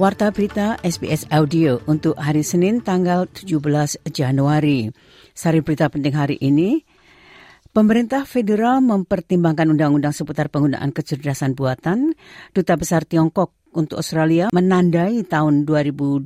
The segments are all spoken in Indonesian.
Warta Berita SBS Audio untuk hari Senin tanggal 17 Januari. Sari berita penting hari ini, Pemerintah federal mempertimbangkan undang-undang seputar penggunaan kecerdasan buatan. Duta Besar Tiongkok untuk Australia menandai tahun 2023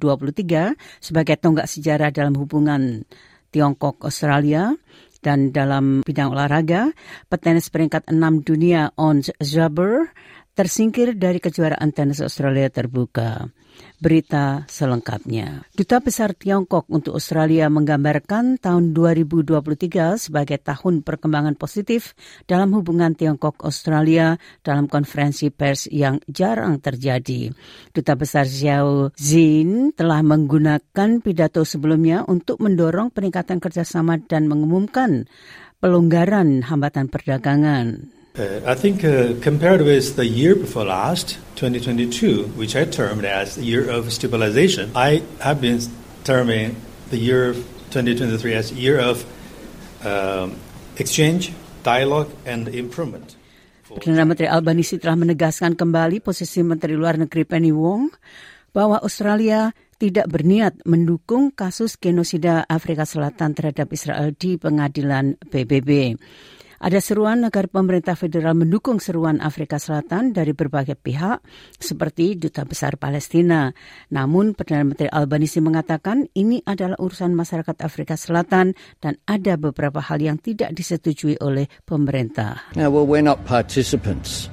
sebagai tonggak sejarah dalam hubungan Tiongkok-Australia dan dalam bidang olahraga, petenis peringkat 6 dunia Ons Jabeur tersingkir dari kejuaraan tenis Australia terbuka. Berita selengkapnya. Duta Besar Tiongkok untuk Australia menggambarkan tahun 2023 sebagai tahun perkembangan positif dalam hubungan Tiongkok-Australia dalam konferensi pers yang jarang terjadi. Duta Besar Xiao Zin telah menggunakan pidato sebelumnya untuk mendorong peningkatan kerjasama dan mengumumkan pelonggaran hambatan perdagangan. Uh, I think uh, compared with the year before last, 2022, which I termed as the year of stabilization, I have been terming the year 2023 as year of um, exchange, dialogue, and improvement. Perdana Menteri Albanisi telah menegaskan kembali posisi Menteri Luar Negeri Penny Wong bahwa Australia tidak berniat mendukung kasus genosida Afrika Selatan terhadap Israel di pengadilan PBB. Ada seruan agar pemerintah federal mendukung seruan Afrika Selatan dari berbagai pihak seperti Duta Besar Palestina. Namun Perdana Menteri Albanisi mengatakan ini adalah urusan masyarakat Afrika Selatan dan ada beberapa hal yang tidak disetujui oleh pemerintah. Now, well, we're not participants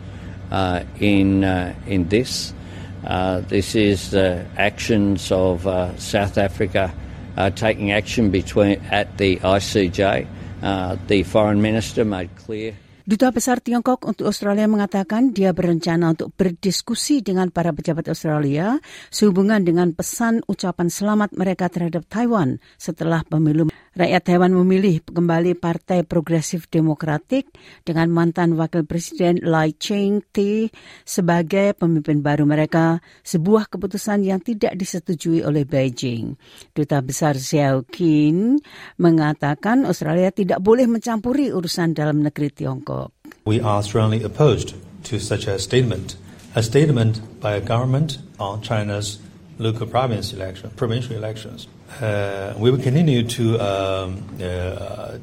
uh, in uh, in this. Uh, this is the actions of uh, South Africa uh, taking action between at the ICJ. Uh, the foreign minister made clear. Duta Besar Tiongkok untuk Australia mengatakan dia berencana untuk berdiskusi dengan para pejabat Australia sehubungan dengan pesan ucapan selamat mereka terhadap Taiwan setelah pemilu Rakyat Taiwan memilih kembali Partai Progresif Demokratik dengan mantan Wakil Presiden Lai Ching-te sebagai pemimpin baru mereka, sebuah keputusan yang tidak disetujui oleh Beijing. Duta Besar Xiao Qin mengatakan Australia tidak boleh mencampuri urusan dalam negeri Tiongkok. We are strongly opposed to such a statement. A statement by a government on China's local province election, provincial elections. Uh, we will continue to um, uh,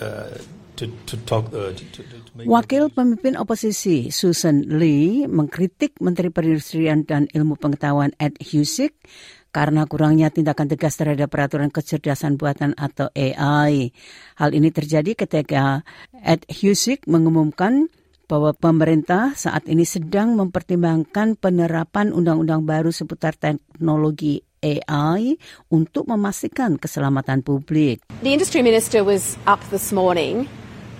uh, to, to talk. Uh, to, make Wakil pemimpin oposisi Susan Lee mengkritik Menteri Perindustrian dan Ilmu Pengetahuan Ed Husick karena kurangnya tindakan tegas terhadap peraturan kecerdasan buatan atau AI. Hal ini terjadi ketika Ed Husick mengumumkan bahwa pemerintah saat ini sedang mempertimbangkan penerapan undang-undang baru seputar teknologi AI untuk memastikan keselamatan publik. The industry minister was up this morning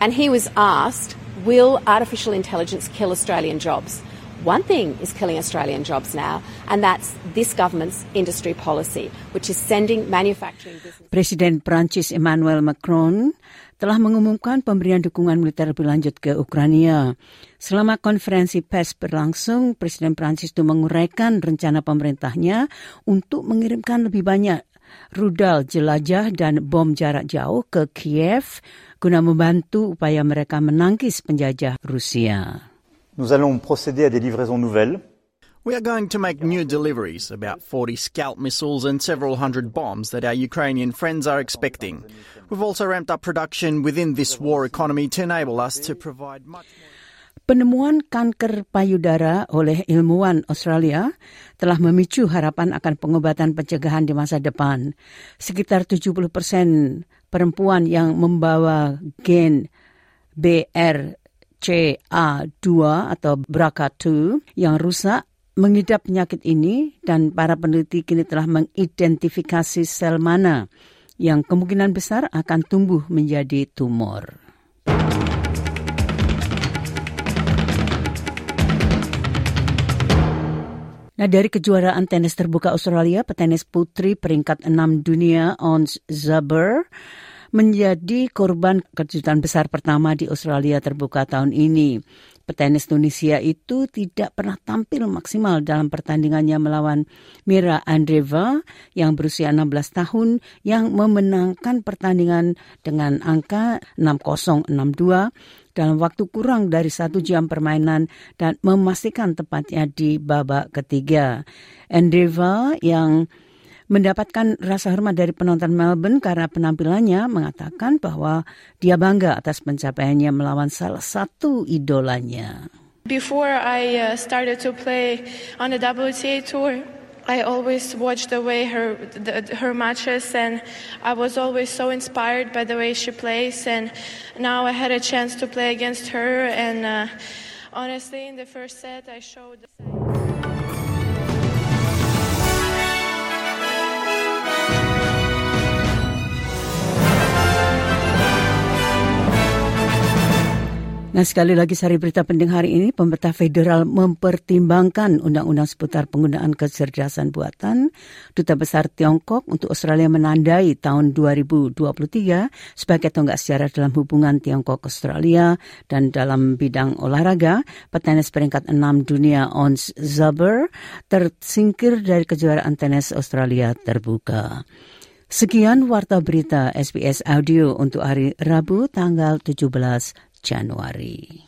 and he was asked, will artificial intelligence kill Australian jobs? One thing is killing Australian jobs now, and that's this government's industry policy, which is sending manufacturing business. Presiden Prancis Emmanuel Macron telah mengumumkan pemberian dukungan militer lebih lanjut ke Ukraina. Selama konferensi pers berlangsung, Presiden Prancis itu menguraikan rencana pemerintahnya untuk mengirimkan lebih banyak rudal jelajah dan bom jarak jauh ke Kiev guna membantu upaya mereka menangkis penjajah Rusia. Nous allons procéder à des livraisons nouvelles We are going to make new deliveries, about 40 Scalp missiles and several hundred bombs that our Ukrainian friends are expecting. We've also ramped up production within this war economy to enable us to provide much more. Penemuan kanker payudara oleh ilmuwan Australia telah memicu harapan akan pengobatan pencegahan di masa depan. Sekitar 70 persen perempuan yang membawa gen BRCA2 atau BRCA2 yang rusak mengidap penyakit ini dan para peneliti kini telah mengidentifikasi sel mana yang kemungkinan besar akan tumbuh menjadi tumor. Nah dari kejuaraan tenis terbuka Australia, petenis putri peringkat 6 dunia Ons Jabeur menjadi korban kejutan besar pertama di Australia terbuka tahun ini. Petenis Tunisia itu tidak pernah tampil maksimal dalam pertandingannya melawan Mira Andreeva yang berusia 16 tahun yang memenangkan pertandingan dengan angka 6-0, 6-2 dalam waktu kurang dari satu jam permainan dan memastikan tepatnya di babak ketiga. Andreeva yang mendapatkan rasa hormat dari penonton Melbourne karena penampilannya mengatakan bahwa dia bangga atas pencapaiannya melawan salah satu idolanya. Before I uh, started to play on the WTA tour, I always watched the way her the, her matches, and I was always so inspired by the way she plays. And now I had a chance to play against her, and uh, honestly, in the first set, I showed. The... Nah sekali lagi sari berita penting hari ini, pemerintah federal mempertimbangkan undang-undang seputar penggunaan kecerdasan buatan. Duta Besar Tiongkok untuk Australia menandai tahun 2023 sebagai tonggak sejarah dalam hubungan Tiongkok-Australia dan dalam bidang olahraga, petenis peringkat 6 dunia Ons Zaber tersingkir dari kejuaraan tenis Australia terbuka. Sekian warta berita SBS Audio untuk hari Rabu tanggal 17 Januari.